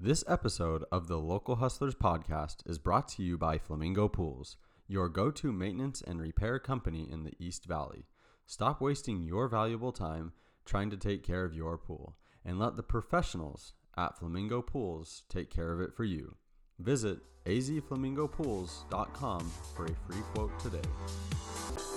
This episode of the Local Hustlers podcast is brought to you by Flamingo Pools, your go to maintenance and repair company in the East Valley. Stop wasting your valuable time trying to take care of your pool and let the professionals at Flamingo Pools take care of it for you. Visit azflamingopools.com for a free quote today.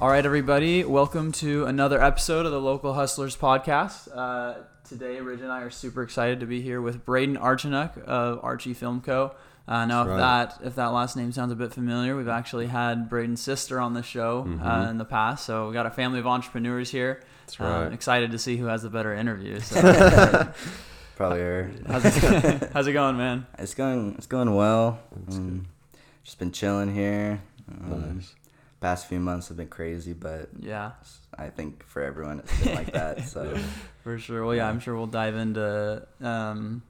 All right, everybody, welcome to another episode of the Local Hustlers podcast. Uh, today, Ridge and I are super excited to be here with Braden Archinuk of Archie Film Co. Uh, now, if right. that if that last name sounds a bit familiar, we've actually had Braden's sister on the show uh, in the past. So we got a family of entrepreneurs here. That's Uh, right. excited to see who has the better interview. So, Probably her. how's, it, how's it going, man? It's going. It's going well. Um, just been chilling here. Um, Nice. Past few months have been crazy, but Yeah, I think for everyone it's been like that. So for sure. Well, yeah, I'm sure we'll dive into um,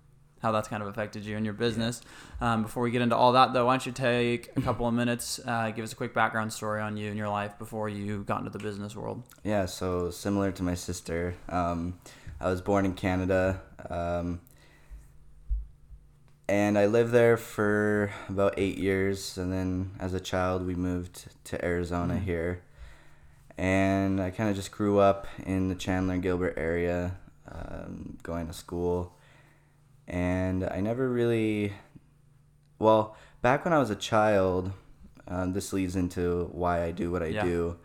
how that's kind of affected you and your business. Um, before we get into all that, though, why don't you take a couple of minutes, uh, give us a quick background story on you and your life before you got into the business world? yeah. So similar to my sister, um, I was born in Canada, um, and I lived there for about eight years. And then as a child, we moved to Arizona here, and I kind of just grew up in the Chandler Gilbert area, um, going to school. and I never really. Well, back when I was a child, um, this leads into why I do what I Yeah. do.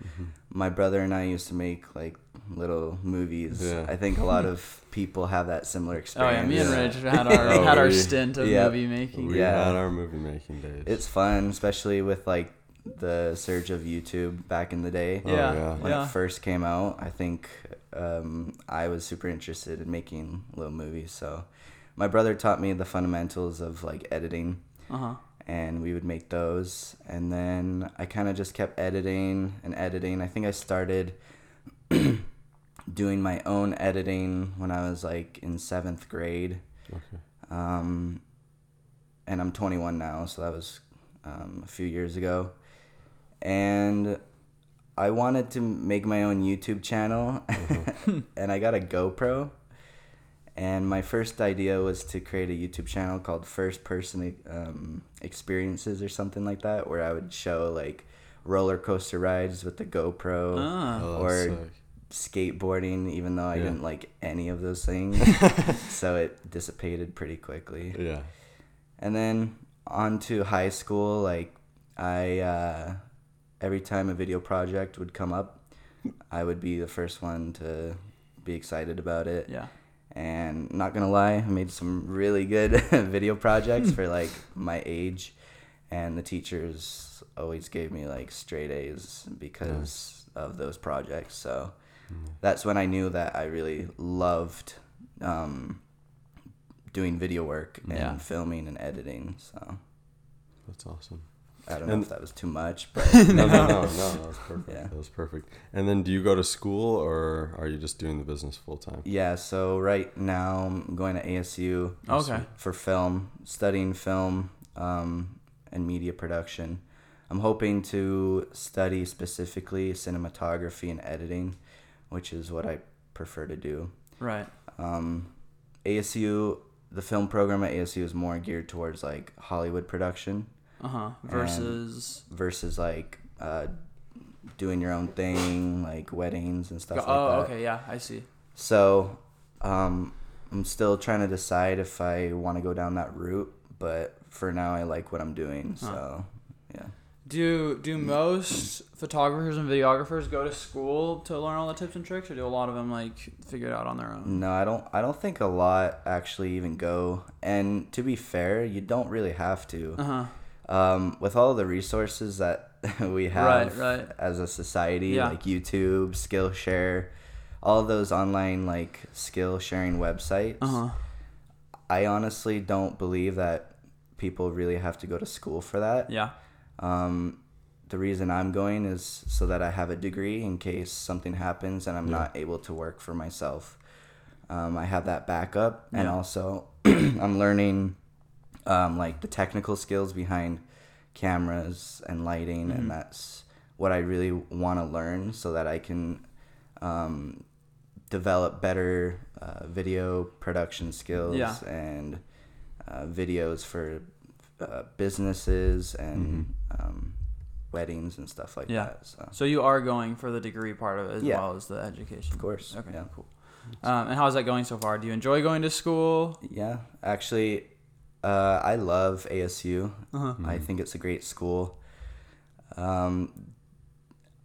My brother and I used to make like little movies. Yeah. I think a lot of people have that similar experience. Oh yeah, me and Yeah. Ridge had our Oh, had our stint of Yeah. movie making. We Yeah. had our movie making days. It's fun, especially with like the surge of YouTube back in the day. Oh, Yeah, yeah. When yeah. it first came out, I think um, I was super interested in making little movies. So my brother taught me the fundamentals of like editing. Uh huh. and we would make those and then i kind of just kept editing and editing i think i started doing my own editing when i was like in seventh grade Okay. um, and i'm 21 now so that was um, a few years ago and i wanted to make my own youtube channel and i got a gopro and my first idea was to create a YouTube channel called First Person um, Experiences or something like that, where I would show like roller coaster rides with the GoPro Ah. Oh, or sick. Skateboarding, even though I Yeah. didn't like any of those things. so it dissipated pretty quickly. Yeah. And then on to high school, like I uh, every time a video project would come up, I would be the first one to be excited about it Yeah. and not gonna lie, I made some really good video projects for like my age, and the teachers always gave me like straight A's because of those projects. So that's when I knew that I really loved um, doing video work and Yeah. filming and editing. So That's awesome. I don't know if that was too much, but No, no, no, no. That was perfect. Yeah. That was perfect. And then, do you go to school, or are you just doing the business full time? yeah. So right now I'm going to ASU. Okay. for film, studying film um, and media production. I'm hoping to study specifically cinematography and editing, which is what I prefer to do. Right. Um, ASU, the film program at ASU is more geared towards like Hollywood production Uh huh. Versus. versus like uh, doing your own thing, like weddings and stuff oh, like that. okay. Yeah, I see. So, um, I'm still trying to decide if I want to go down that route, but for now, I like what I'm doing. So, yeah. Do do most photographers and videographers go to school to learn all the tips and tricks, or do a lot of them like figure it out on their own? No, I don't. I don't think a lot actually even go. And to be fair, you don't really have to. Uh huh. Um, with all the resources that we have right. right. as a society, Yeah. like YouTube, Skillshare, all those online like skill sharing websites. Uh huh. I honestly don't believe that people really have to go to school for that. Yeah. Um, the reason I'm going is so that I have a degree in case something happens and I'm Yeah. not able to work for myself. Um, I have that backup, and also I'm learning um, like the technical skills behind cameras and lighting, Mhm. and that's what I really want to learn so that I can um, develop better uh, video production skills Yeah. and uh, videos for uh, businesses and um, weddings and stuff like Yeah. that. So, So you are going for the degree part of it as Yeah. well as the education. of course, Okay. yeah. Cool. Um, and how's that going so far? Do you enjoy going to school? Yeah, actually, uh, I love ASU. Uh-huh. I think it's a great school. Um,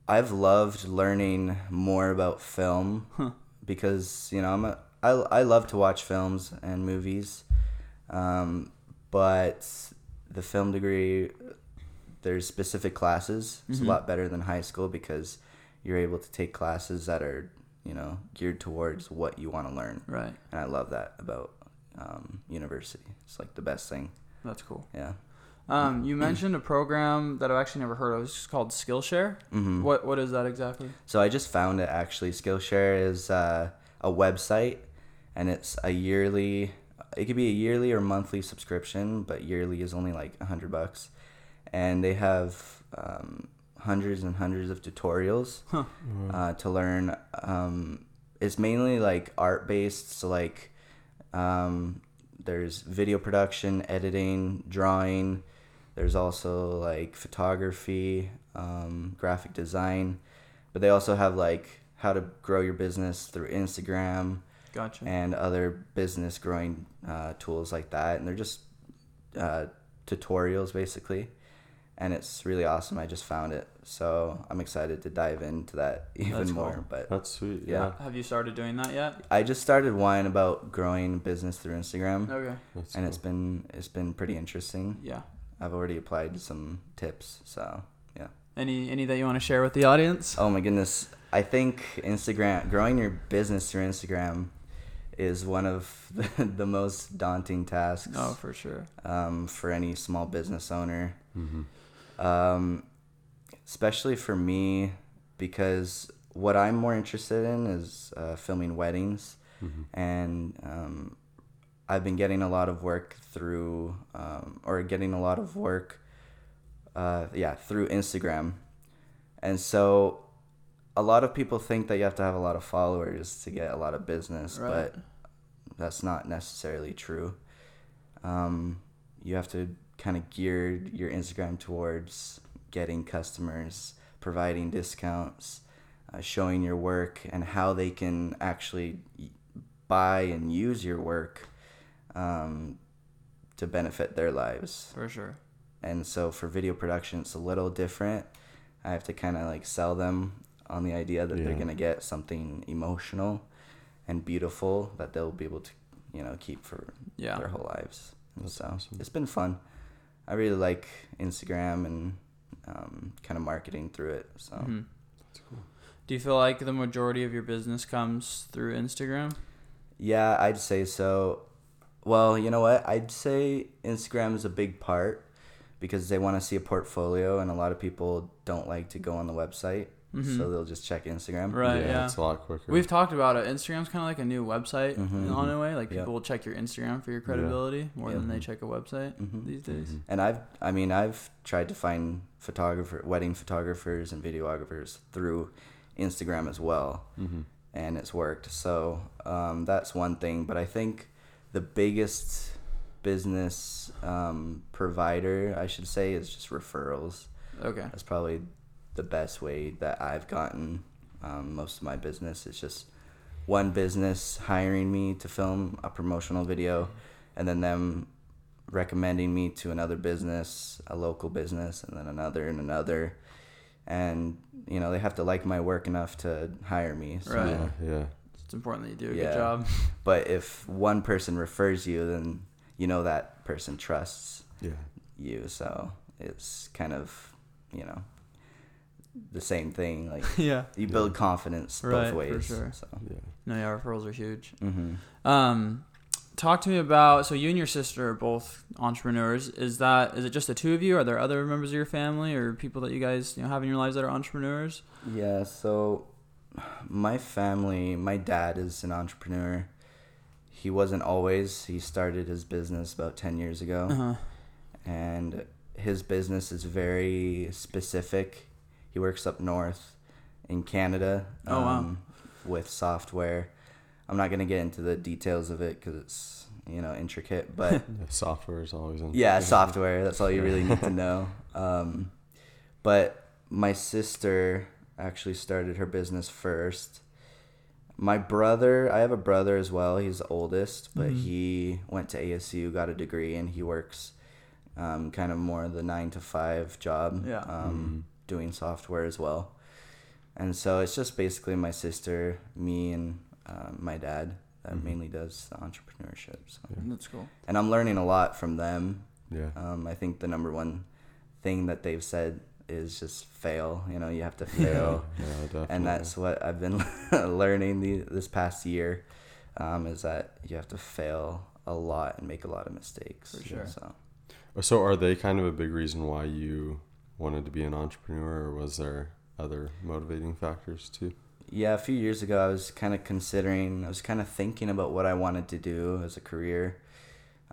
I've loved learning more about film Huh. because you know I'm a, I, I love to watch films and movies, um, but the film degree there's specific classes. It's Mhm. a lot better than high school because you're able to take classes that are you know geared towards what you want to learn Right. and I love that about um, university. It's like the best thing. That's cool. Yeah. Um, you mentioned a program that I've actually never heard of. It's called Skillshare. hmm What What is that exactly? So I just found it actually. Skillshare is uh, a website, and it's a yearly. It could be a yearly or monthly subscription, but yearly is only like a hundred bucks, and they have um, hundreds and hundreds of tutorials Huh. uh, to learn. Um, it's mainly like art based, so like um, there's video production, editing, drawing. There's also like photography, um, graphic design, but they also have like how to grow your business through Instagram Gotcha. and other business growing uh, tools like that. And they're just uh, tutorials basically. And it's really awesome. I just found it. So I'm excited to dive into that even That's more. cool. But That's sweet. Yeah. Yeah. Have you started doing that yet? I just started one about growing business through Instagram. Okay. That's And cool. it's been it's been pretty interesting. Yeah. I've already applied some tips, so yeah. Any Any that you want to share with the audience? Oh my goodness. I think Instagram, growing your business through Instagram is one of the, the most daunting tasks Oh, for sure. um, for any small business owner. Mhm. Um, especially for me, because what I'm more interested in is uh, filming weddings. Mhm. And um, I've been getting a lot of work through, um, or getting a lot of work, uh, yeah, through Instagram. And so a lot of people think that you have to have a lot of followers to get a lot of business, Right. but that's not necessarily true. Um, you have to kind of gear your Instagram towards getting customers, providing discounts, uh, showing your work, and how they can actually buy and use your work um, to benefit their lives. For sure. And so for video production, it's a little different. I have to kind of like sell them on the idea that they're gonna get something emotional and beautiful that they'll be able to, you know, keep for Yeah. their whole lives. That's so awesome. it's been fun. I really like Instagram and um, kind of marketing through it. So Mhm. That's cool. Do you feel like the majority of your business comes through Instagram? yeah, I'd say so. Well, you know what? I'd say Instagram is a big part because they want to see a portfolio, and a lot of people don't like to go on the website, Mhm. so they'll just check Instagram. Right. yeah, yeah. It's a lot quicker. We've talked about it. Instagram's kind of like a new website Mhm. on a way. Like Yep. people will check your Instagram for your credibility more than they check a website Mhm. these days. And I've, I mean, I've tried to find photographer, wedding photographers and videographers through Instagram as well, and it's worked. So um, that's one thing. But I think the biggest business um, provider, I should say, is just referrals. Okay. That's probably the best way that I've gotten um, most of my business. It's just one business hiring me to film a promotional video, and then them recommending me to another business, a local business, and then another and another. And you know they have to like my work enough to hire me. So, Right. Yeah. Yeah. It's important that you do a Yeah. good job. But if one person refers you, then you know that person trusts Yeah. you. So it's kind of you know the same thing. Like yeah. you build confidence Right, both for ways. sure. So. Yeah. No, yeah, referrals are huge. hmm Um, talk to me about so you and your sister are both entrepreneurs. Is that is it just the two of you? Are there other members of your family or people that you guys you know have in your lives that are entrepreneurs? Yeah, so my family, my dad is an entrepreneur. He wasn't always. He started his business about 10 years ago. Uh-huh. And his business is very specific. He works up north in Canada Oh, wow. um, with software. I'm not going to get into the details of it because it's, you know, intricate, but software is always in. yeah, software. That's all you really need to know. Um, but my sister actually started her business first. My brother, I have a brother as well. He's the oldest, but Mm-hmm. he went to ASU, got a degree, and he works um, kind of more the nine to five job, Yeah. um, doing software as well. And so it's just basically my sister, me, and uh, my dad that Mm-hmm. mainly does the entrepreneurship. So That's cool. and I'm learning a lot from them. Yeah. Um, I think the number one thing that they've said is just fail. You know, you have to fail, Yeah, definitely. and that's what I've been learning the, this past year. Um, is that you have to fail a lot and make a lot of mistakes. For sure. So So are they kind of a big reason why you wanted to be an entrepreneur, or was there other motivating factors too? yeah, a few years ago, I was kind of considering. I was kind of thinking about what I wanted to do as a career.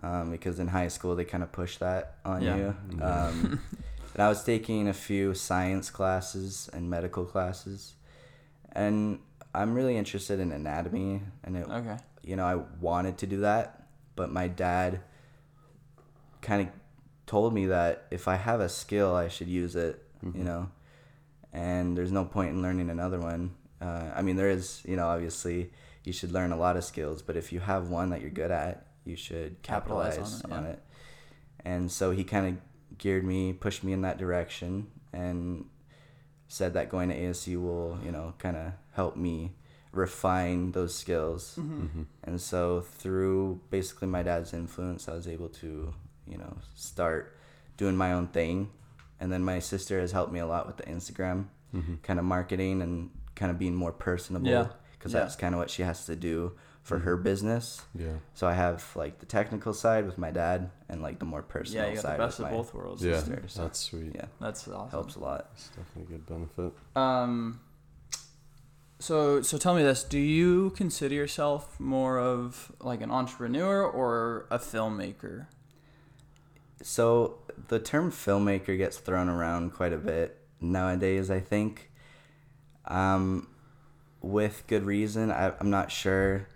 Um, because in high school they kind of push that on Yeah. you. Um, and I was taking a few science classes and medical classes, and I'm really interested in anatomy, and it, Okay. you know, I wanted to do that, but my dad kind of told me that if I have a skill, I should use it, you know, and there's no point in learning another one. Uh, I mean, there is, you know, obviously you should learn a lot of skills, but if you have one that you're good at, you should Capitalize capitalize, on it, on yeah. it. And so he kind of geared me, pushed me in that direction, and said that going to ASU will, you know, kind of help me refine those skills. Mm-hmm. And so through basically my dad's influence, I was able to, you know, start doing my own thing. And then my sister has helped me a lot with the Instagram kind of marketing and kind of being more personable Yeah. because Yeah. that's kind of what she has to do for her business. Yeah. So I have like the technical side with my dad and like the more personal Yeah, you got side the best with of my both worlds. Yeah. sister. So That's sweet. yeah, That's awesome. helps a lot. It's definitely a good benefit. Um. So so tell me this: Do you consider yourself more of like an entrepreneur or a filmmaker? So the term filmmaker gets thrown around quite a bit nowadays. I think, um, with good reason. I, I'm not sure.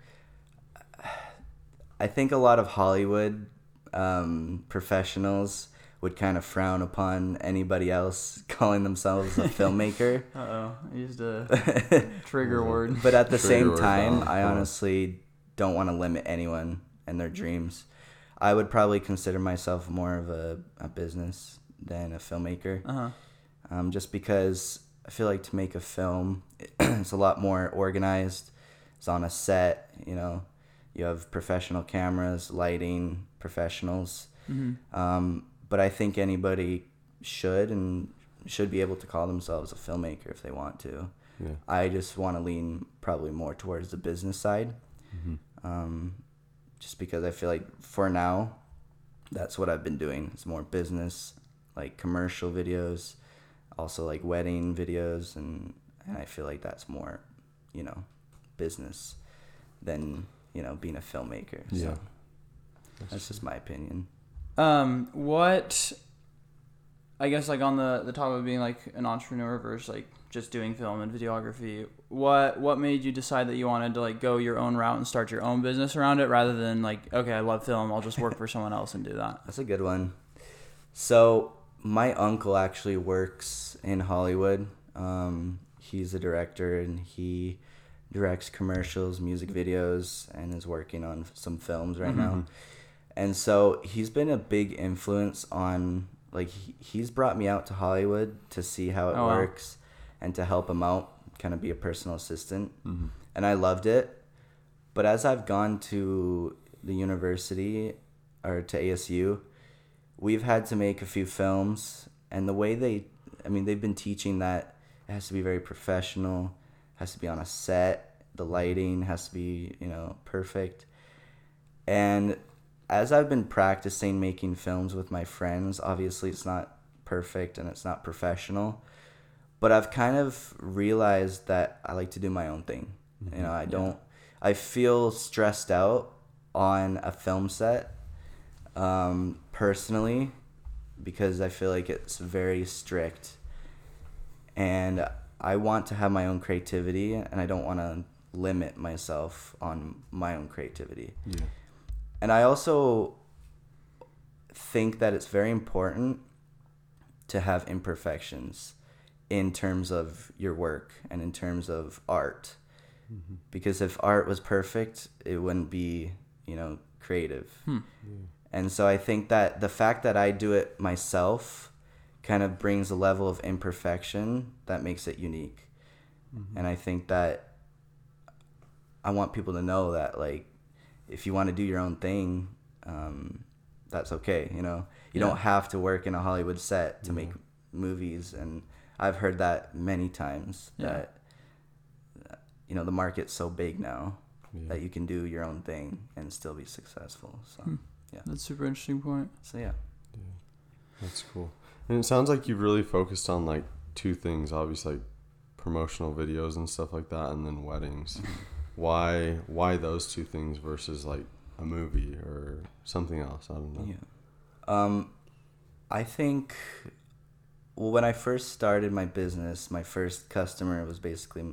I think a lot of Hollywood um, professionals would kind of frown upon anybody else calling themselves a filmmaker. Uh oh, I used a trigger word. But at the Trigger same time, uh, I honestly don't want to limit anyone and their dreams. I would probably consider myself more of a, a business than a filmmaker. Uh huh. Um, just because I feel like to make a film, it's a lot more organized. It's on a set, you know, you have professional cameras, lighting, professionals. Mm-hmm. Um, but I think anybody should and should be able to call themselves a filmmaker if they want to. Yeah. I just want to lean probably more towards the business side, Mm-hmm. um, just because I feel like for now, that's what I've been doing. It's more business, like commercial videos, also like wedding videos, and, and I feel like that's more, you know, business than you know being a filmmaker. So Yeah. that's just my opinion. Um, what? I guess like on the the topic of being like an entrepreneur versus like just doing film and videography. What what made you decide that you wanted to like go your own route and start your own business around it rather than like okay I love film I'll just work for someone else and do that. That's a good one. So my uncle actually works in Hollywood. Um, he's a director and he directs commercials, music videos, and is working on some films right now. And so he's been a big influence on like he, he's brought me out to Hollywood to see how it Oh, wow. And to help him out, kind of be a personal assistant. Mm-hmm. And I loved it. But as I've gone to the university or to ASU, we've had to make a few films and the way they I mean they've been teaching that it has to be very professional, has to be on a set, the lighting has to be, you know, perfect. And as I've been practicing making films with my friends, obviously it's not perfect and it's not professional, but I've kind of realized that I like to do my own thing. You know, I don't, I feel stressed out on a film set um, personally because I feel like it's very strict and I want to have my own creativity and I don't want to limit myself on my own creativity. Yeah. And I also think that it's very important to have imperfections in terms of your work and in terms of art. Mm-hmm. Because if art was perfect, it wouldn't be, you know, creative. Hmm. And so I think that the fact that I do it myself kind of brings a level of imperfection that makes it unique. Mm-hmm. And I think that I want people to know that like if you want to do your own thing, um, that's okay. You know, you Yeah. don't have to work in a Hollywood set to make movies, and I've heard that many times. Yeah. That you know the market's so big now Yeah. that you can do your own thing and still be successful. So Hmm. That's a super interesting point. so yeah. That's cool. And it sounds like you've really focused on like two things, obviously like promotional videos and stuff like that and then weddings. why why those two things versus like a movie or something else? I don't know. Yeah. Um, I think. Well, when I first started my business, my first customer was basically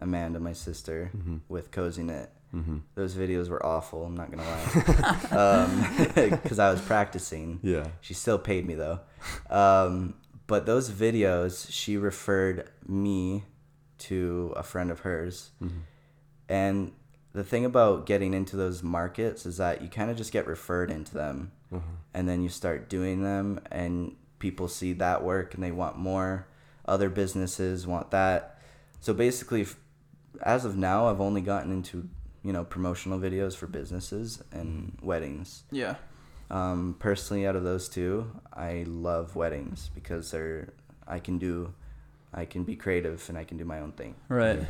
Amanda, my sister, Mm-hmm. with Cozy Knit. Mm-hmm. Those videos were awful. I'm not gonna lie, because I was practicing. Yeah. She still paid me though. Um, but those videos, she referred me to a friend of hers. Mm-hmm. And the thing about getting into those markets is that you kind of just get referred into them. Uh-huh. And then you start doing them, and people see that work and they want more. Other businesses want that. So basically, as of now, I've only gotten into you know promotional videos for businesses and weddings. Yeah. Um, personally, out of those two, I love weddings because they're I can do, I can be creative and I can do my own thing. Right.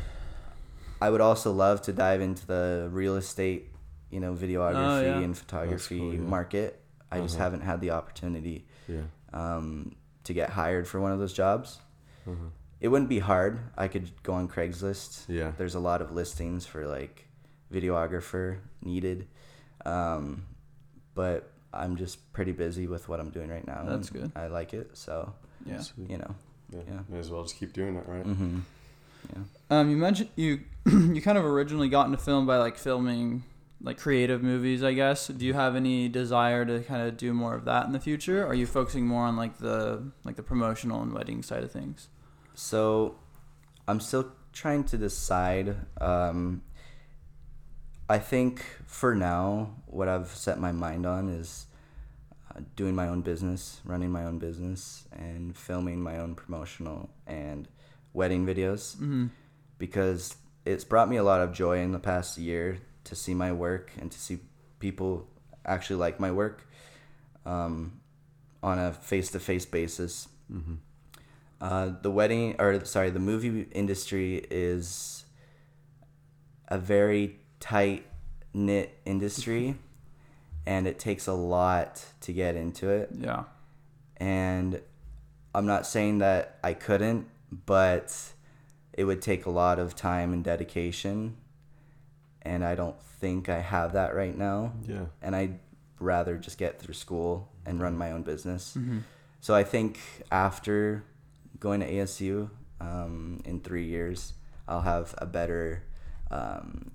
I would also love to dive into the real estate, you know, videography Oh, yeah. and photography cool, yeah. market. I just Uh-huh. haven't had the opportunity Yeah. Um, to get hired for one of those jobs. Uh-huh. It wouldn't be hard. I could go on Craigslist. Yeah. There's a lot of listings for like videographer needed. Um, but I'm just pretty busy with what I'm doing right now. That's good. I like it. So, Yeah. Sweet. you know, Yeah. yeah. May as well just keep doing it, right? hmm yeah. Um, you mentioned you you kind of originally got into film by like filming like creative movies, I guess. Do you have any desire to kind of do more of that in the future? Are you focusing more on like the like the promotional and wedding side of things? So, I'm still trying to decide. Um, I think for now, what I've set my mind on is uh, doing my own business, running my own business, and filming my own promotional and wedding videos Mm-hmm. because it's brought me a lot of joy in the past year to see my work and to see people actually like my work um, on a face-to-face basis. Mm-hmm. Uh, the wedding, or sorry, the movie industry is a very tight knit industry, and it takes a lot to get into it. Yeah. And I'm not saying that I couldn't, but it would take a lot of time and dedication, and I don't think I have that right now. Yeah. And I'd rather just get through school and run my own business. Mm-hmm. So I think after going to ASU um, in three years, I'll have a better um,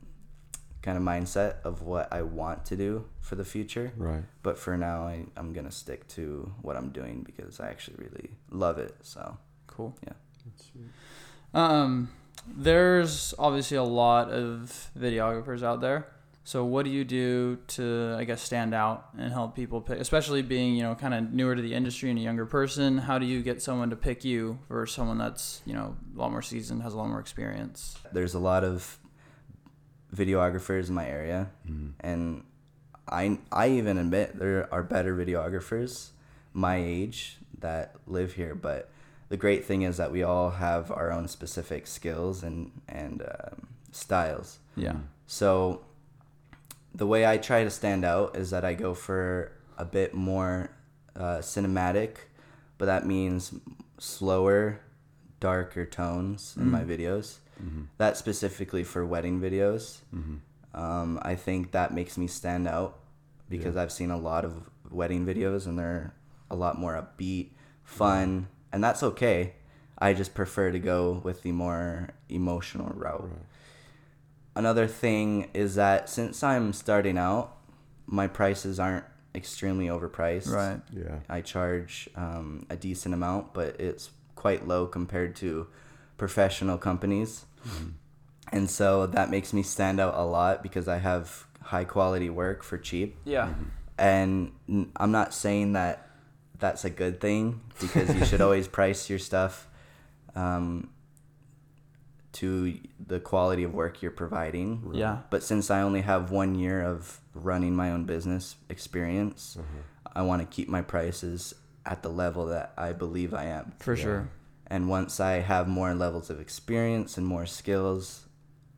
kind of mindset of what I want to do for the future. Right. But for now, I, I'm going to stick to what I'm doing because I actually really love it. So, Cool. Yeah. That's sweet. Um, there's obviously a lot of videographers out there. So what do you do to, I guess, stand out and help people pick, especially being, you know, kind of newer to the industry and a younger person? How do you get someone to pick you versus someone that's, you know, a lot more seasoned, has a lot more experience? there's a lot of videographers in my area. Mm-hmm. and I I even admit there are better videographers my age that live here, but the great thing is that we all have our own specific skills and and um, styles. Yeah. So the way I try to stand out is that I go for a bit more uh, cinematic, but that means slower, darker tones in my videos. That specifically for wedding videos. Um, I think that makes me stand out because I've seen a lot of wedding videos and they're a lot more upbeat, fun, and that's okay. I just prefer to go with the more emotional route. Another thing is that since I'm starting out, my prices aren't extremely overpriced. Right. Yeah. I charge um, a decent amount, but it's quite low compared to professional companies. And so that makes me stand out a lot because I have high quality work for cheap. Yeah. And I'm not saying that that's a good thing because you should always price your stuff um, to the quality of work you're providing. Yeah. But since I only have one year of running my own business experience, I want to keep my prices at the level that I believe I am. For sure. And once I have more levels of experience and more skills,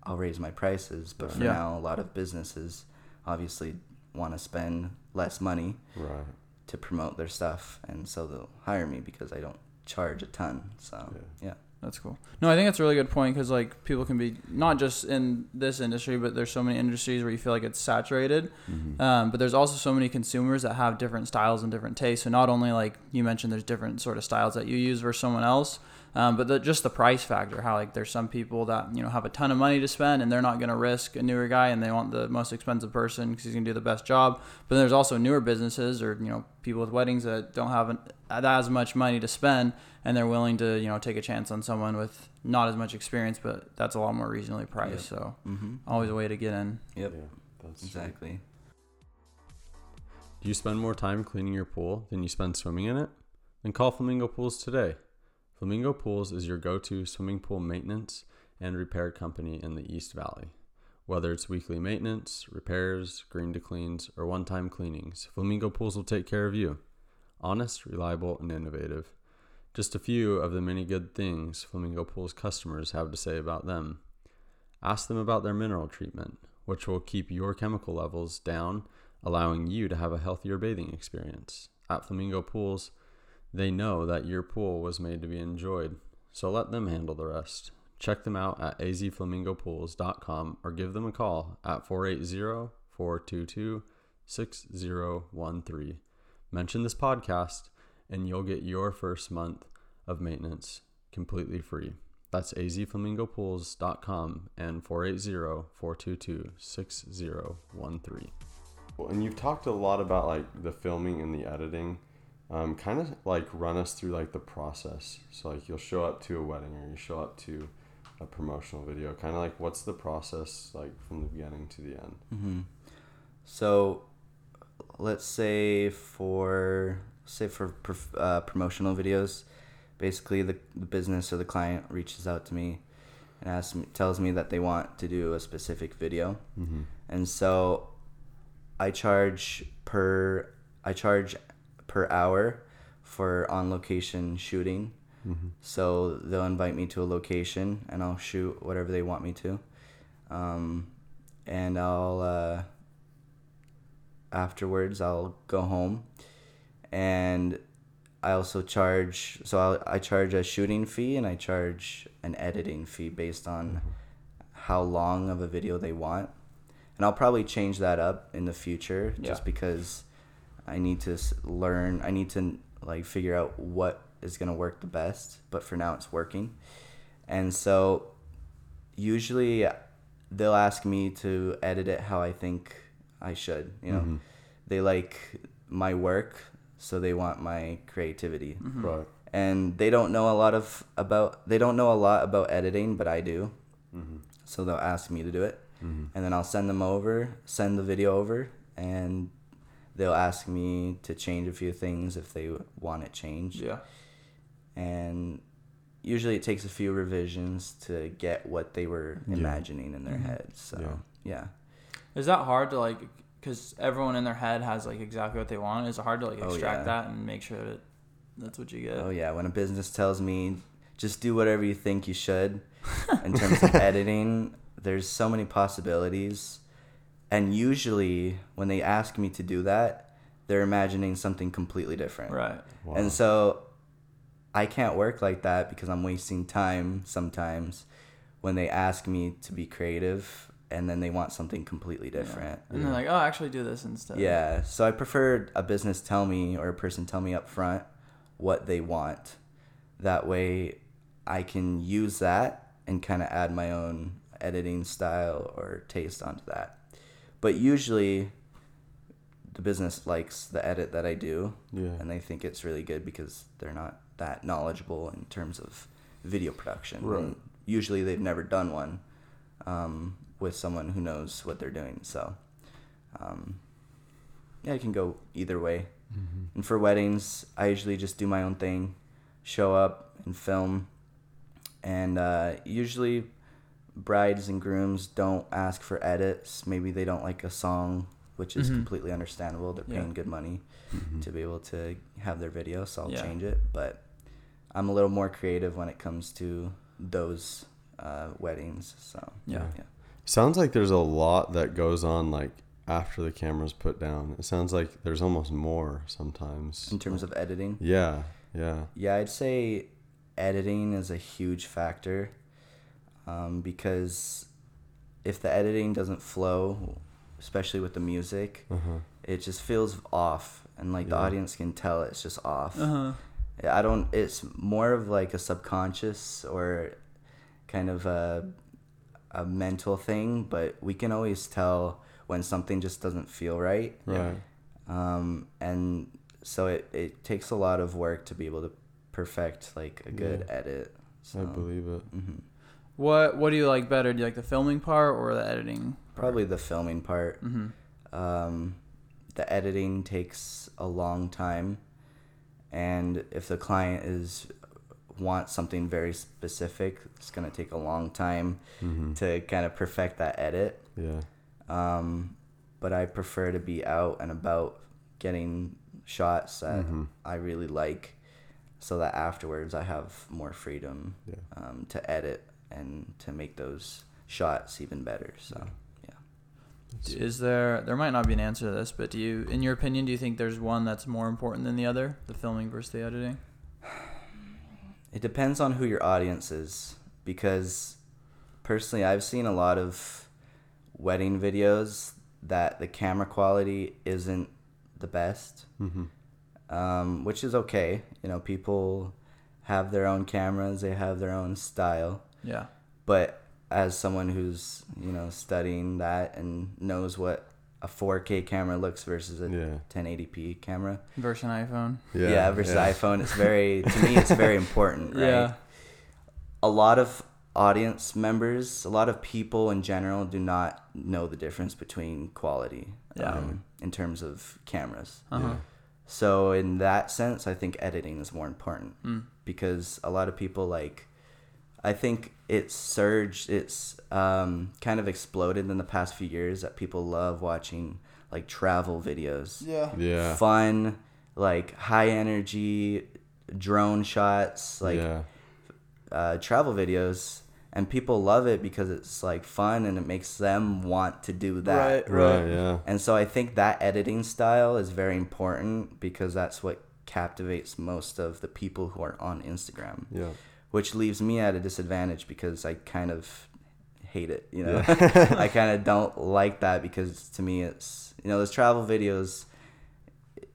I'll raise my prices. But for Yeah. now, a lot of businesses obviously want to spend less money Right. To promote their stuff. And so they'll hire me because I don't charge a ton. So, yeah. That's cool. No, I think that's a really good point because like people can be not just in this industry, but there's so many industries where you feel like it's saturated. Um, but there's also so many consumers that have different styles and different tastes. So not only like you mentioned, there's different sort of styles that you use versus someone else, um, but the, just the price factor. How like there's some people that you know have a ton of money to spend and they're not going to risk a newer guy and they want the most expensive person because he's going to do the best job. But then there's also newer businesses or you know people with weddings that don't have an, as much money to spend and they're willing to you know take a chance on someone with not as much experience but that's a lot more reasonably priced so Mm-hmm. always a way to get in Yep. Yeah. That's true. Exactly. Do you spend more time cleaning your pool than you spend swimming in it? Then call Flamingo Pools today. Flamingo Pools is your go to swimming pool maintenance and repair company in the East Valley. Whether it's weekly maintenance, repairs, green to cleans, or one time cleanings, Flamingo Pools will take care of you. Honest, reliable, and innovative. Just a few of the many good things Flamingo Pools customers have to say about them. Ask them about their mineral treatment, which will keep your chemical levels down, allowing you to have a healthier bathing experience. At Flamingo Pools, they know that your pool was made to be enjoyed, so let them handle the rest. Check them out at azflamingopools.com or give them a call at 480 422 6013. Mention this podcast, and you'll get your first month of maintenance completely free. That's azflamingopools.com and 480-422-6013. And you've talked a lot about like the filming and the editing. Um, kind of like run us through like the process. So like you'll show up to a wedding or you show up to a promotional video. Kind of like what's the process like from the beginning to the end? Mm-hmm. So, let's say for say for uh, promotional videos, basically the, the business or the client reaches out to me and asks me, tells me that they want to do a specific video, Mm-hmm. and so I charge per I charge per hour for on location shooting. Mm-hmm. So they'll invite me to a location and I'll shoot whatever they want me to. Um, and I'll, uh, afterwards, I'll go home and I also charge, so I'll, I charge a shooting fee and I charge an editing fee based on how long of a video they want. And I'll probably change that up in the future just because I need to learn, I need to like figure out what is going to work the best, but for now it's working. And so usually they'll ask me to edit it how I think I should, you know. Mm-hmm. They like my work, so they want my creativity. Mm-hmm. Right. And they don't know a lot of about they don't know a lot about editing, but I do. Mm-hmm. So they'll ask me to do it. And then I'll send them over, send the video over, and they'll ask me to change a few things if they want it changed yeah and usually it takes a few revisions to get what they were Yeah. imagining in their mm-hmm. head. So Yeah. yeah. is that hard to like because everyone in their head has like exactly what they want is it hard to like Oh, extract yeah. that and make sure that that's what you get Oh yeah, when a business tells me just do whatever you think you should in terms of editing, there's so many possibilities and usually when they ask me to do that, they're imagining something completely different. Right. Wow. And so I can't work like that because I'm wasting time sometimes when they ask me to be creative and then they want something completely different. And they're like, oh, actually do this instead. Yeah. So I prefer a business tell me or a person tell me up front what they want. That way I can use that and kind of add my own editing style or taste onto that. But usually the business likes the edit that I do Yeah. and they think it's really good because they're not that knowledgeable in terms of video production. Right. And usually they've never done one um, with someone who knows what they're doing. So, um, yeah, it can go either way. Mm-hmm. And for weddings, I usually just do my own thing, show up and film. And uh, usually, brides and grooms don't ask for edits. Maybe they don't like a song, which is Mhm. completely understandable. They're Yeah. paying good money Mm-hmm. to be able to have their video, so I'll Yeah. change it. But I'm a little more creative when it comes to those uh, weddings. So Yeah. yeah. Sounds like there's a lot that goes on like after the camera's put down. It sounds like there's almost more sometimes. In terms of editing, Yeah, yeah. yeah, I'd say editing is a huge factor um, because if the editing doesn't flow, especially with the music, Uh-huh. it just feels off, and like the audience can tell it's just off. Uh huh. I don't. It's more of like a subconscious or kind of a a mental thing, but we can always tell when something just doesn't feel right. Right. Um, and so it, it takes a lot of work to be able to perfect like a good Yeah. edit. So, I believe it. hmm What What do you like better? Do you like the filming part or the editing? Probably the filming part. Mm-hmm. Um, the editing takes a long time, and if the client is wants something very specific, it's gonna take a long time Mm-hmm. to kind of perfect that edit. Yeah. Um, but I prefer to be out and about getting shots that Mhm. I really like, so that afterwards I have more freedom Yeah. um, to edit and to make those shots even better. So yeah. Is there there might not be an answer to this, but do you, in your opinion, do you think there's one that's more important than the other, the filming versus the editing? It depends on who your audience is because personally I've seen a lot of wedding videos that the camera quality isn't the best, Mm-hmm. um, which is okay. You know, people have their own cameras, they have their own style. Yeah. But as someone who's, you know, studying that and knows what a 4K camera looks versus a Yeah. 1080p camera, Versus an iPhone. yeah, versus iPhone, it's very to me it's very important, right? Yeah. a lot of audience members, a lot of people in general do not know the difference between quality Yeah. um, in terms of cameras. Uh huh. Yeah. So in that sense, I think editing is more important Mm. because a lot of people like I think it's surged it's um, kind of exploded in the past few years that people love watching like travel videos. Yeah. Yeah. Fun, like high energy drone shots, like yeah. uh, travel videos and people love it because it's like fun and it makes them want to do that. Right. Yeah. And so I think that editing style is very important because that's what captivates most of the people who are on Instagram, Yeah. Which leaves me at a disadvantage because I kind of hate it, you know. Yeah. I kind of don't like that because to me it's, you know, those travel videos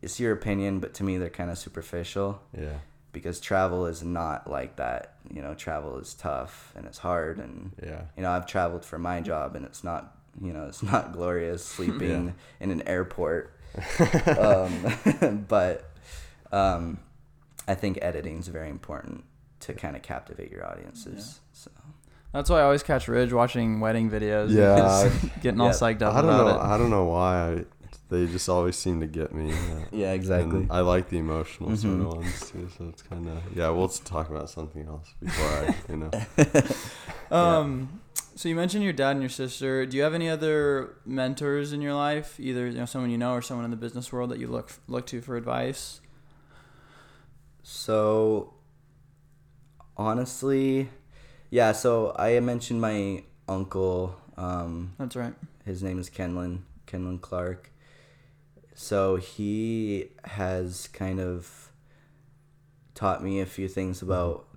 it's your opinion, but to me they're kind of superficial Yeah. because travel is not like that. You know, travel is tough and it's hard and Yeah. you know, I've traveled for my job and it's not, you know, it's not glorious sleeping in an airport. um, but um, I think editing is very important to kind of captivate your audiences. So That's why I always catch Ridge watching wedding videos. Yeah. Getting all Yeah. psyched up I don't about know. it. I don't know why. I, they just always seem to get me. uh, yeah, exactly. And I like the emotional sort Mhm. of ones too. So it's kind of yeah. We'll talk about something else before I, you know. Um, so you mentioned your dad and your sister. Do you have any other mentors in your life, either you know someone you know or someone in the business world that you look look to for advice? So honestly, yeah. So I mentioned my uncle. Um, That's right. his name is Kenlin Kenlin Clark. So he has kind of taught me a few things about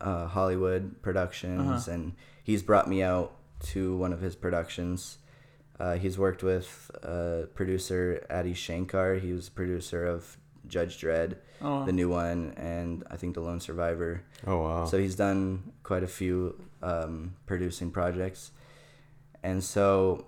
uh, Hollywood productions, Uh-huh. and he's brought me out to one of his productions. Uh, he's worked with uh, producer Adi Shankar. He was producer of Judge Dredd, Oh, the new one, and I think The Lone Survivor. Oh wow. So he's done quite a few um, producing projects, and so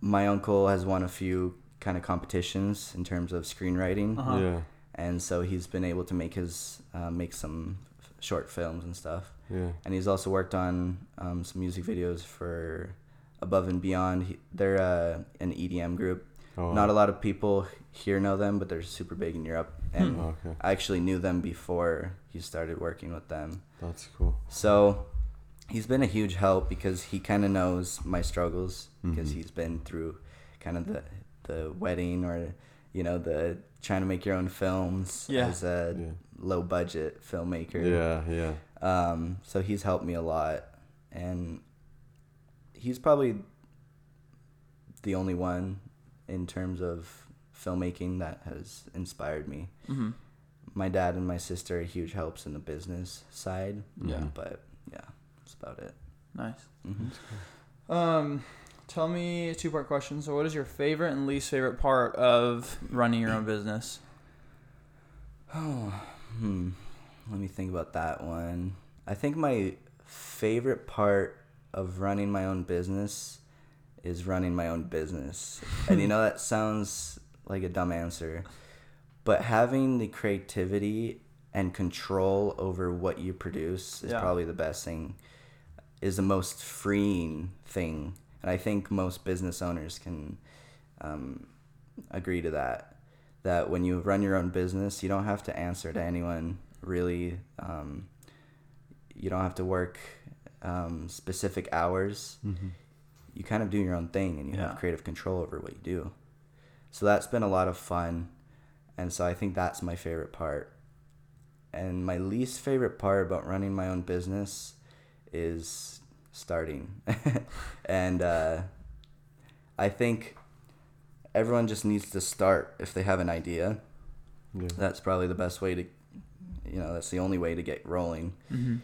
my uncle has won a few kind of competitions in terms of screenwriting, Uh-huh. Yeah. and so he's been able to make his uh, make some f- short films and stuff. Yeah. And he's also worked on um, some music videos for Above and Beyond. He, they're uh, an EDM group. Oh. Not a lot of people here know them, but they're super big in Europe. And Oh, okay. I actually knew them before he started working with them. That's cool. So he's been a huge help because he kind of knows my struggles because Mhm. he's been through kind of the the wedding or you know the trying to make your own films Yeah. as a Yeah. low budget filmmaker. Yeah. Yeah. Um, so he's helped me a lot, and he's probably the only one in terms of filmmaking that has inspired me. hmm My dad and my sister are huge helps in the business side. Yeah. But yeah, that's about it. Nice. hmm Um, tell me a two part question. So, what is your favorite and least favorite part of running your own business? Oh, hmm. Let me think about that one. I think my favorite part of running my own business is running my own business. and you know, that sounds like a dumb answer, but having the creativity and control over what you produce is Yeah. probably the best thing, is the most freeing thing. And I think most business owners can um, agree to that that when you run your own business, you don't have to answer to anyone really. Um, you don't have to work um, specific hours. Mm-hmm. You kind of do your own thing and you Yeah. have creative control over what you do. So that's been a lot of fun. And so I think that's my favorite part. And my least favorite part about running my own business is starting. and uh, I think everyone just needs to start if they have an idea. Yeah. That's probably the best way to, you know, that's the only way to get rolling. Mm-hmm.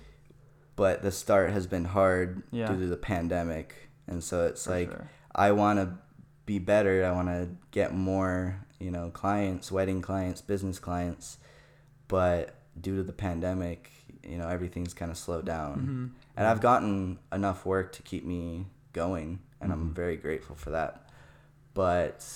But the start has been hard Yeah. due to the pandemic. And so it's like, sure. I want to be better. I want to get more, you know, clients, wedding clients, business clients. But due to the pandemic, you know, everything's kind of slowed down. Mm-hmm. And I've gotten enough work to keep me going, and Mhm. I'm very grateful for that. But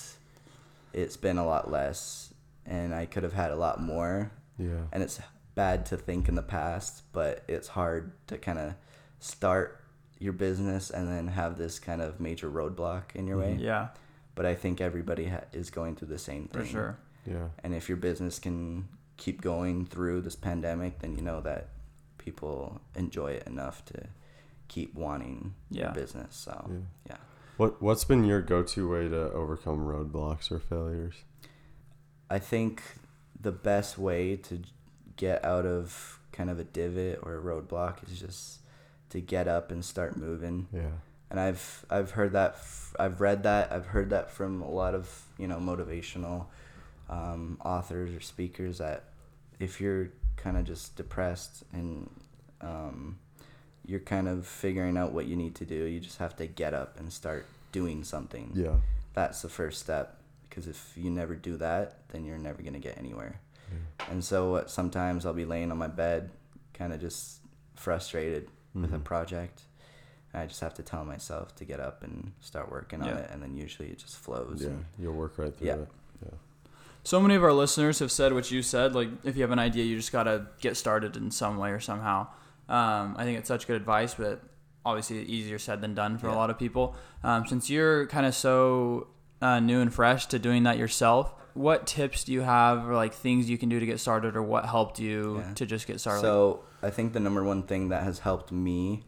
it's been a lot less, and I could have had a lot more. Yeah. And it's bad to think in the past, but it's hard to kind of start your business and then have this kind of major roadblock in your way. Mm-hmm. Yeah, But I think everybody ha- is going through the same thing. for sure. Yeah. And if your business can keep going through this pandemic, then you know that people enjoy it enough to keep wanting Yeah. your business. So Yeah. yeah. What What's been your go-to way to overcome roadblocks or failures? I think the best way to get out of kind of a divot or a roadblock is just to get up and start moving. Yeah. And I've I've heard that f- I've read that I've heard that from a lot of you know motivational um, authors or speakers that if you're kind of just depressed and um, you're kind of figuring out what you need to do, you just have to get up and start doing something. Yeah. That's the first step because if you never do that, then you're never gonna get anywhere. Yeah. And so what, sometimes I'll be laying on my bed, kind of just frustrated with a Mhm. project. I just have to tell myself to get up and start working on it, and then usually it just flows. Yeah. and- You'll work right through Yeah. it. Yeah. So many of our listeners have said what you said. Like, if you have an idea, you just gotta get started in some way or somehow. Um, I think it's such good advice, but obviously easier said than done for a lot of people. Um, since you're kind of so uh, new and fresh to doing that yourself, what tips do you have, or like things you can do to get started, or what helped you Yeah. to just get started? So I think the number one thing that has helped me,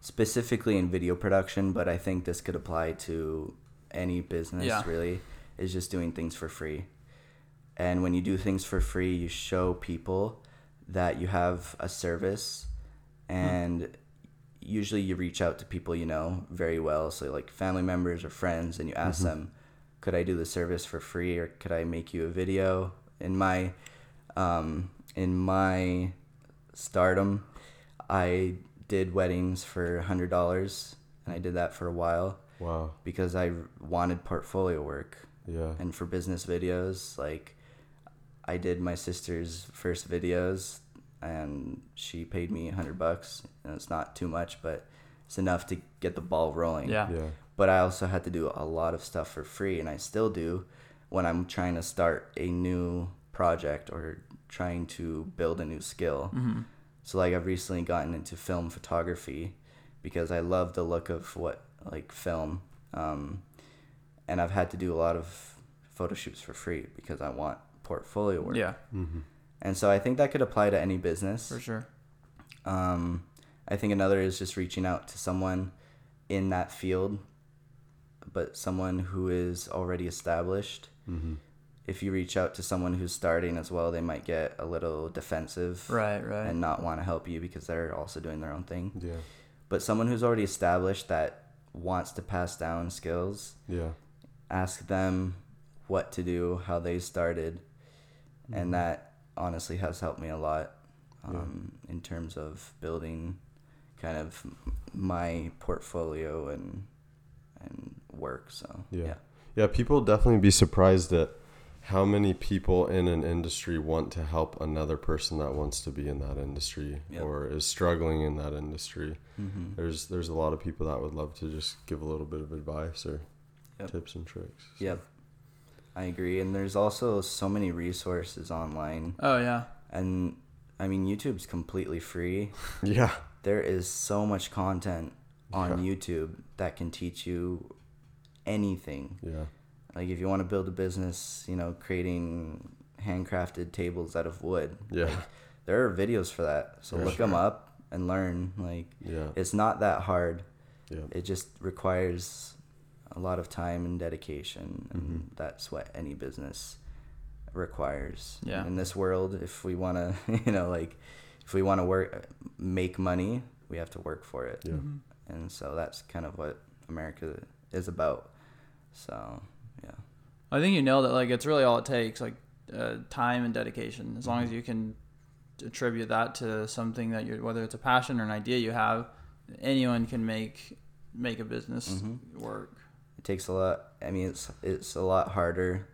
specifically in video production, but I think this could apply to any business Yeah. really, is just doing things for free. And when you do things for free, you show people that you have a service Hmm. and usually you reach out to people you know very well, so like family members or friends, and you ask them, "Could I do the service for free, or could I make you a video?" In my um, in my stardom, I did weddings for hundred dollars, and I did that for a while Wow. because I wanted portfolio work Yeah. and for business videos like i did my sister's first videos and she paid me 100 bucks and it's not too much but it's enough to get the ball rolling Yeah. Yeah. But i also had to do a lot of stuff for free and i still do when i'm trying to start a new project or trying to build a new skill Mm-hmm. so like I've recently gotten into film photography because I love the look of what like film, um, and I've had to do a lot of photo shoots for free because I want portfolio work. Yeah, And so I think that could apply to any business. for sure. Um, I think another is just reaching out to someone in that field, but someone who is already established. Mm-hmm. If you reach out to someone who's starting as well, they might get a little defensive Right, right. and not want to help you because they're also doing their own thing. Yeah. But someone who's already established that wants to pass down skills, Yeah. ask them what to do, how they started, Mm-hmm. and that honestly has helped me a lot um, in terms of building kind of my portfolio and and work. So Yeah. Yeah, people definitely be surprised at how many people in an industry want to help another person that wants to be in that industry Yep. or is struggling in that industry. hmm There's there's a lot of people that would love to just give a little bit of advice or Yep. tips and tricks. Yep. I agree. And there's also so many resources online. oh yeah, And I mean, YouTube's completely free. Yeah. there is so much content on Yeah. YouTube that can teach you anything. Yeah. Like if you want to build a business, you know, creating handcrafted tables out of wood. Yeah. like, there are videos for that. So For look them up and learn. Like Yeah. it's not that hard. Yeah. It just requires a lot of time and dedication, and Mm-hmm. that's what any business requires. Yeah. In this world, if we want to, you know, like if we want to work, make money, we have to work for it. Yeah. Mm-hmm. And so that's kind of what America is about. So yeah, I think you nailed it. Like it's really all it takes, like uh, time and dedication. As long as you can attribute that to something that you're, whether it's a passion or an idea you have, anyone can make make a business Mhm. work. it takes a lot. I mean, it's it's a lot harder.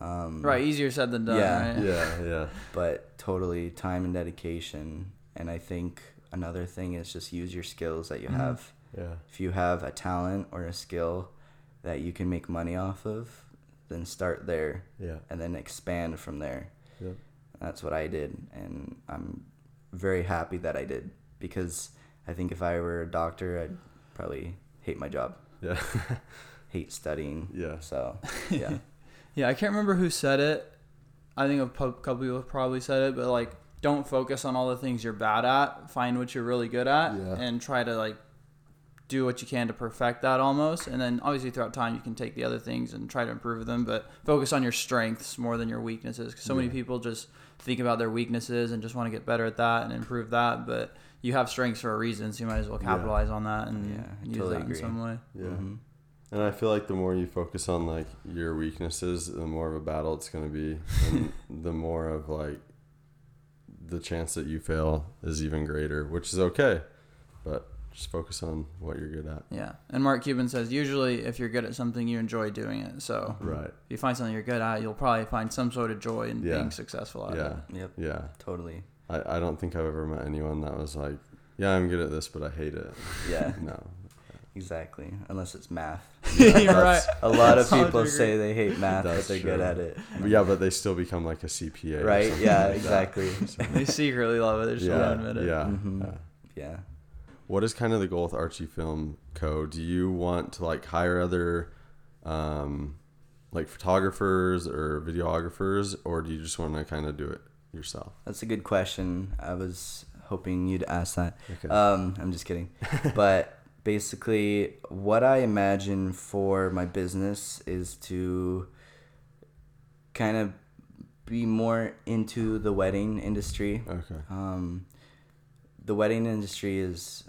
Um, Right, easier said than done. Yeah. right? Yeah. Yeah. but totally time and dedication. And I think another thing is just use your skills that you Mhm. have. Yeah. If you have a talent or a skill that you can make money off of, then start there Yeah. and then expand from there. Yep. That's what I did, and I'm very happy that I did because I think if I were a doctor, I'd probably hate my job, Yeah. hate studying. Yeah. So, yeah. Yeah, I can't remember who said it. I think a couple people probably said it, but like, don't focus on all the things you're bad at. Find what you're really good at, Yeah. and try to like do what you can to perfect that almost. And then obviously throughout time, you can take the other things and try to improve them, but focus on your strengths more than your weaknesses. Because so many people just think about their weaknesses and just want to get better at that and improve that, but you have strengths for a reason, so you might as well Yeah. capitalize on that and Yeah, use totally that agree. in some way. Yeah. Mhm. And I feel like the more you focus on like your weaknesses, the more of a battle it's going to be, and the more of like the chance that you fail is even greater, which is okay. But just focus on what you're good at. Yeah. And Mark Cuban says usually if you're good at something, you enjoy doing it. So Right. if you find something you're good at, you'll probably find some sort of joy in Yeah. being successful at Yeah. it. Yep. Yeah. Totally. I, I don't think I've ever met anyone that was like, yeah, I'm good at this, but I hate it. Yeah. No. Exactly. Unless it's math. You're right. A lot of people say they hate math, but they're good at it. Yeah, but they still become like a CPA. Right? Yeah, like that. exactly. They secretly love it. They just Yeah. won't admit it. Yeah. Mhm. yeah. Yeah. What is kind of the goal with Archie Film Co? Do you want to like hire other, um, like photographers or videographers, or do you just want to kind of do it yourself? That's a good question. I was hoping you'd ask that. Okay. Um, I'm just kidding. but basically, what I imagine for my business is to kind of be more into the wedding industry. okay. Um, the wedding industry is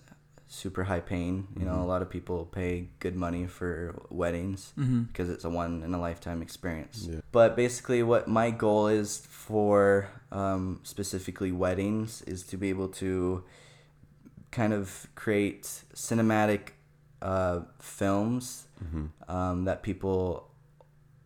super high paying. You know, a lot of people pay good money for weddings Mm-hmm. because it's a one in a lifetime experience. Yeah. But basically, what my goal is for um, specifically weddings is to be able to kind of create cinematic uh, films Mm-hmm. um, that people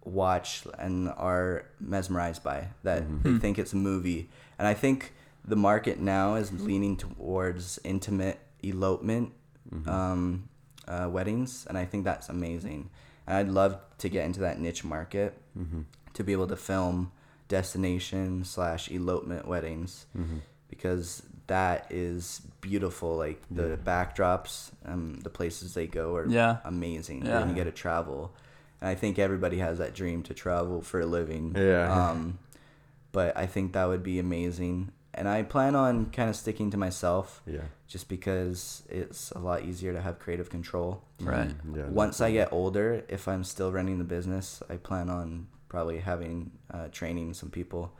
watch and are mesmerized by that Mhm. they think it's a movie and i think the market now is leaning towards intimate elopement Mm-hmm. um, uh, weddings and i think that's amazing and i'd love to get into that niche market Mm-hmm. to be able to film destination slash elopement weddings Mm-hmm. because that is beautiful like the Yeah. backdrops um, the places they go are Yeah. amazing Yeah. and you get to travel and i think everybody has that dream to travel for a living Yeah. um, but i think that would be amazing and i plan on kind of sticking to myself Yeah. just because it's a lot easier to have creative control Right. Mhm. Yeah. once i get older if i'm still running the business i plan on probably having uh, training some people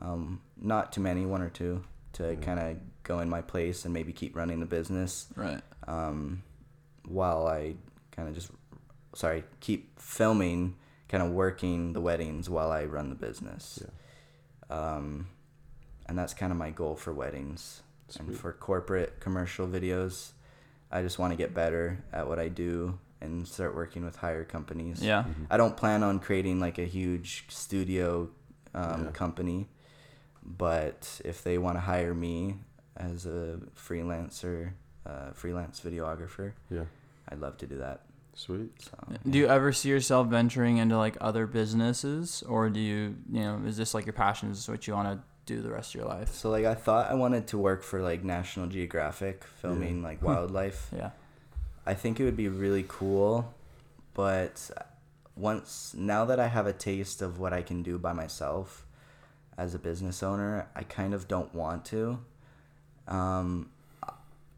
um, not too many one or two to Yeah. kind of go in my place and maybe keep running the business Right. um, while I kind of just, sorry, keep filming, kind of working the weddings while I run the business. Yeah. Um, and that's kind of my goal for weddings. And for corporate commercial videos, I just want to get better at what I do and start working with higher companies. Yeah. Mhm. I don't plan on creating like a huge studio um, Yeah. company, but if they want to hire me as a freelancer, uh, freelance videographer, Yeah. I'd love to do that. Sweet. So, Do you ever see yourself venturing into like other businesses, or do you, you know, is this like your passion? Is this what you want to do the rest of your life? So like I thought I wanted to work for like National Geographic, filming like wildlife. Yeah. I think it would be really cool, but once now that I have a taste of what I can do by myself as a business owner, I kind of don't want to. Um,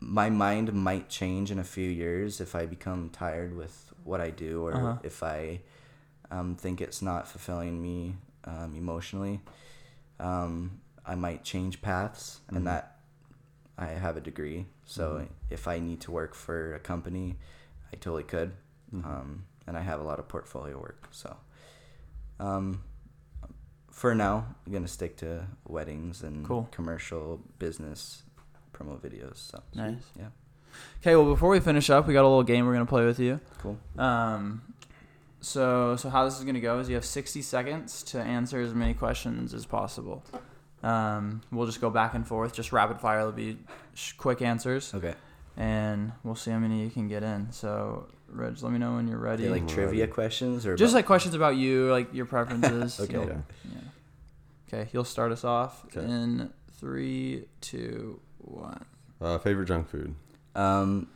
my mind might change in a few years if I become tired with what I do, or Uh-huh. if I um, think it's not fulfilling me um, emotionally. Um, I might change paths, Mhm. and that I have a degree. So Mhm. if I need to work for a company, I totally could. Mhm. Um, and I have a lot of portfolio work. So um, for now, I'm gonna stick to weddings and Cool. commercial business promo videos. So Nice. yeah, Okay. Well, before we finish up, we got a little game we're gonna play with you. cool. Um, so so how this is gonna go is you have 60 seconds to answer as many questions as possible. Um, we'll just go back and forth, just rapid fire. It'll be sh- quick answers, Okay. and we'll see how many you can get in. So, Reg, let me know when you're ready. they like trivia ready. questions or just about- like questions about you, like your preferences. Okay. You'll- Yeah. yeah. Okay. You'll start us off Okay. in three, two, one. Uh, favorite junk food? um,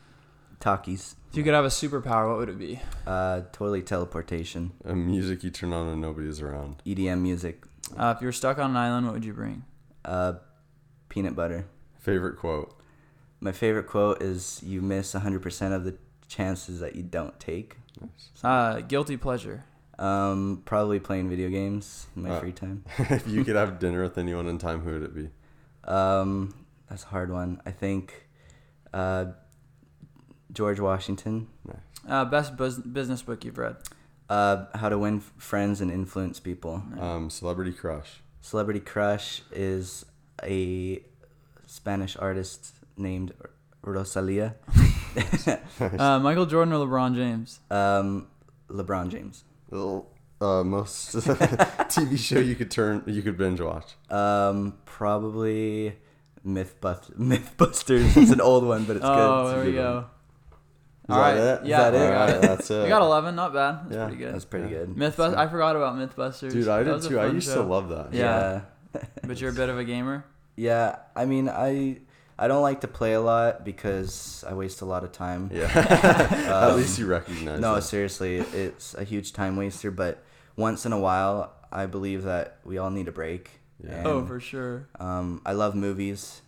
Takis. If you could have a superpower, what would it be? Uh, totally teleportation. A music you turn on and nobody's around. EDM music. Uh, if you were stuck on an island, what would you bring? Uh, peanut butter. Favorite quote? My favorite quote is "You miss 100% of the chances that you don't take." Nice. Uh, guilty pleasure. Um, probably playing video games in my Uh, free time. if you could have dinner with anyone in time, who would it be? Um, that's a hard one. I think uh, George Washington. Nice. Uh, best bus- business book you've read. Uh, How to Win Friends and Influence People. Um, celebrity crush. Celebrity Crush is a Spanish artist named Rosalia. Uh, Michael Jordan or LeBron James? um, LeBron James. Little, uh, most TV show you could turn you could binge watch. Um, probably Mythbust- Mythbusters. It's an old one, but it's oh, good. Oh, there we good go. All right. that it? Yeah, Is that it? that's it. We got 11. Not bad. That's pretty good. That's pretty Yeah. good. Mythbusters. I forgot about Mythbusters. Dude, I That did too. I used show. to love that. Yeah. yeah. But you're a bit of a gamer. Yeah, I mean, I I don't like to play a lot because I waste a lot of time. Yeah. At Um, least you recognize. No, that. seriously, it's a huge time waster. But once in a while, I believe that we all need a break. Yeah. And, oh, for sure. Um, I love movies,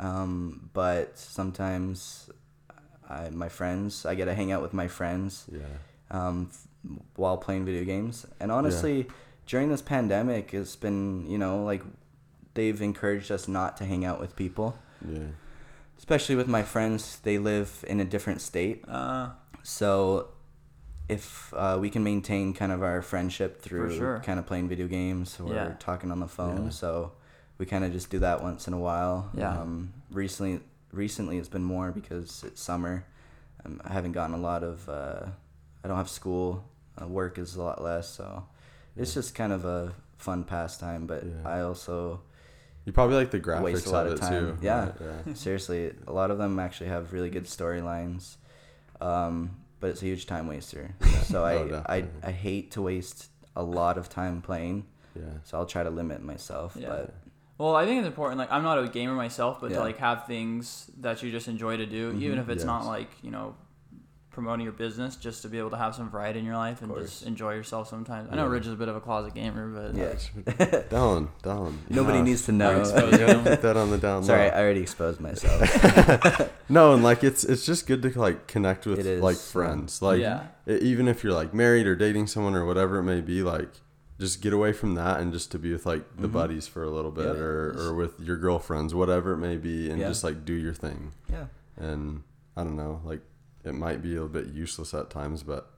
um, but sometimes I, my friends, I get to hang out with my friends Yeah. um, f- while playing video games. And honestly, during this pandemic, it's been you know like they've encouraged us not to hang out with people. Yeah. especially with my friends, they live in a different state. Uh, So if uh, we can maintain kind of our friendship through sure. kind of playing video games or Yeah. talking on the phone, Yeah. so we kind of just do that once in a while. Yeah. Um, recently, recently it's been more because it's summer. Um, I haven't gotten a lot of. Uh, I don't have school. Uh, work is a lot less, so it's just kind of a fun pastime. But Yeah. I also You probably like the graphics waste a lot of of it time. too. Yeah. right? yeah. Seriously, a lot of them actually have really good storylines, um, but it's a huge time waster. So Oh, I, I. I hate to waste a lot of time playing. Yeah. So I'll try to limit myself. Yeah. But well, I think it's important. Like, I'm not a gamer myself, but to like have things that you just enjoy to do, even mm-hmm. if it's not like you know promoting your business, just to be able to have some variety in your life and just enjoy yourself sometimes. I know Yeah. Rich is a bit of a closet gamer, but yeah, Dylan, Dylan. nobody yeah. needs to know. exposed. You gotta put that on the down Sorry, low. I already exposed myself. No, and like it's it's just good to like connect with like friends. Like Yeah. even if you're like married or dating someone or whatever it may be, like just get away from that and just to be with like the buddies for a little bit Mm-hmm. Yeah. or or with your girlfriends, whatever it may be, and Yeah. just like do your thing. yeah. And I don't know, like it might be a little bit useless at times, but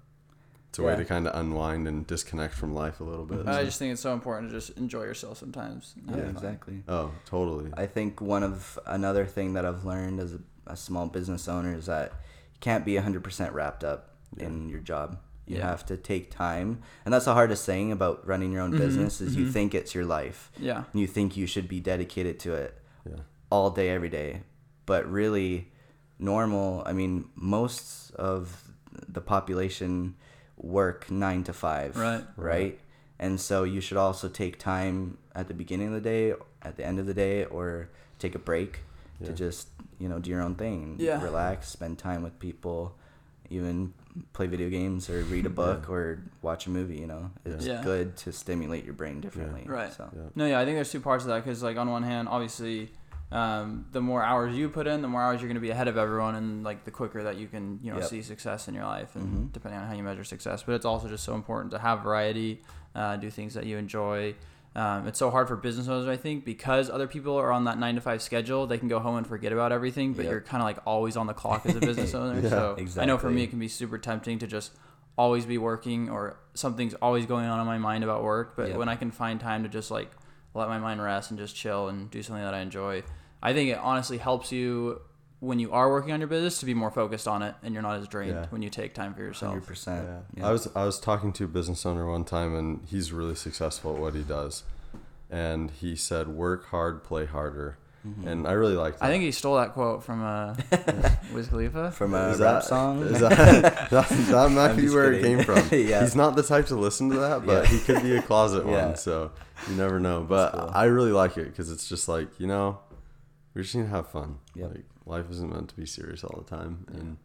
it's a way to kind of unwind and disconnect from life a little bit. I so- just think it's so important to just enjoy yourself sometimes. and Yeah, fun. exactly. oh, totally. I think one of another thing that I've learned as a, a small business owner is that you can't be 100% wrapped up in your job. You Yeah. have to take time. And that's the hardest thing about running your own Mm-hmm. business is you think it's your life. Yeah. And you think you should be dedicated to it Yeah. all day every day. But really normal, I mean most of the population work 9 to 5, Right. right? And so you should also take time at the beginning of the day, at the end of the day, or take a break to just you know do your own thing, Yeah. relax, spend time with people, even play video games or read a book or watch a movie. You know, it's Yeah. good to stimulate your brain differently. Right. So Yeah. No, yeah, I think there's two parts of that because, like, on one hand, obviously, um, the more hours you put in, the more hours you're going to be ahead of everyone, and like the quicker that you can, you know, Yep. see success in your life, and Mhm. depending on how you measure success. But it's also just so important to have variety, uh, do things that you enjoy. Um, it's so hard for business owners, I think, because other people are on that nine to five schedule. They can go home and forget about everything, but Yep. you're kind of like always on the clock as a business owner. Yeah. so I know for me, it can be super tempting to just always be working or something's always going on in my mind about work. But Yep. when I can find time to just like let my mind rest and just chill and do something that I enjoy, I think it honestly helps you when you are working on your business to be more focused on it and you're not as drained Yeah. when you take time for yourself. hundred percent. I was I was talking to a business owner one time, and he's really successful at what he does, and he said, "Work hard, play harder," and I really like that. Mm-hmm. I think he stole that quote from uh, Wiz Khalifa. From a Is rap that- song. Is that, that, that might I'm be just where it came from. Yeah. He's not the type to listen to that, but Yeah. he could be a closet Yeah. one, so you never know. But cool. I really like it because it's just like you know, we just need to have fun. Yep. Like life isn't meant to be serious all the time, and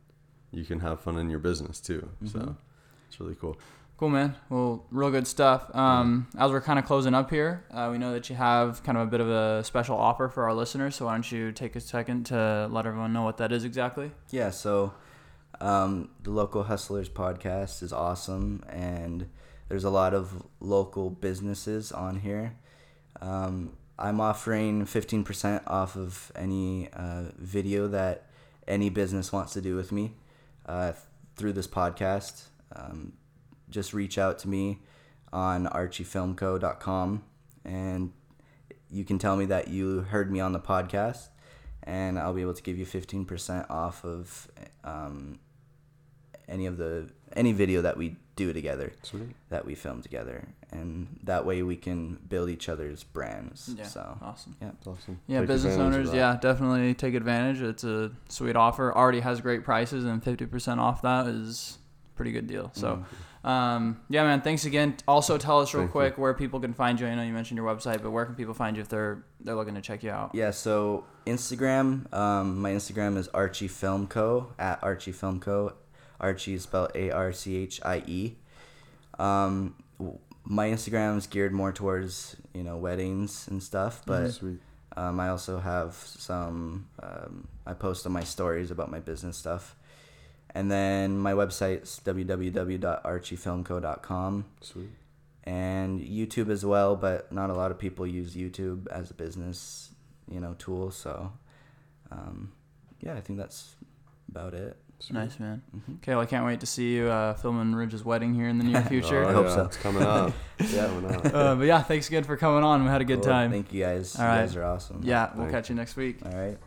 you can have fun in your business too. Mm-hmm. So it's really cool. Cool, man. Well, real good stuff. Um, as we're kind of closing up here, uh, we know that you have kind of a bit of a special offer for our listeners. So why don't you take a second to let everyone know what that is exactly? Yeah, so um, the Local Hustlers podcast is awesome, and there's a lot of local businesses on here. Um, I'm offering 15% off of any uh, video that any business wants to do with me uh, through this podcast. Um, just reach out to me on archiefilmco.com and you can tell me that you heard me on the podcast and I'll be able to give you 15% off of um, any of the any video that we do together Sweet. that we film together and that way we can build each other's brands Yeah. so Awesome. yeah awesome. Yeah, Take business owners, yeah, definitely take advantage. It's a sweet offer. Already has great prices, and 50% off that is a pretty good deal. So, um, yeah, man, thanks again. Also, tell us real Thank quick where people can find you. I know you mentioned your website, but where can people find you if they're they're looking to check you out? Yeah, so Instagram, um, my Instagram is Archie Film Co. at Archie Film Co. Archie is spelled A R C H I E. Um, my Instagram is geared more towards you know weddings and stuff, but Sweet. um, I also have some. Um, I post on my stories about my business stuff, and then my website's www.archiefilmco.com Sweet. and YouTube as well, but not a lot of people use YouTube as a business, you know, tool. So, um, yeah, I think that's about it. Nice man. hmm Okay, well I can't wait to see you uh, filming Ridge's wedding here in the near future. Oh, I hope yeah, so. It's coming up. Yeah. coming up. uh, but yeah, thanks again for coming on. We had a good Cool. time. Thank you guys. All you guys are awesome. Yeah, we'll Thank catch you next week. All right.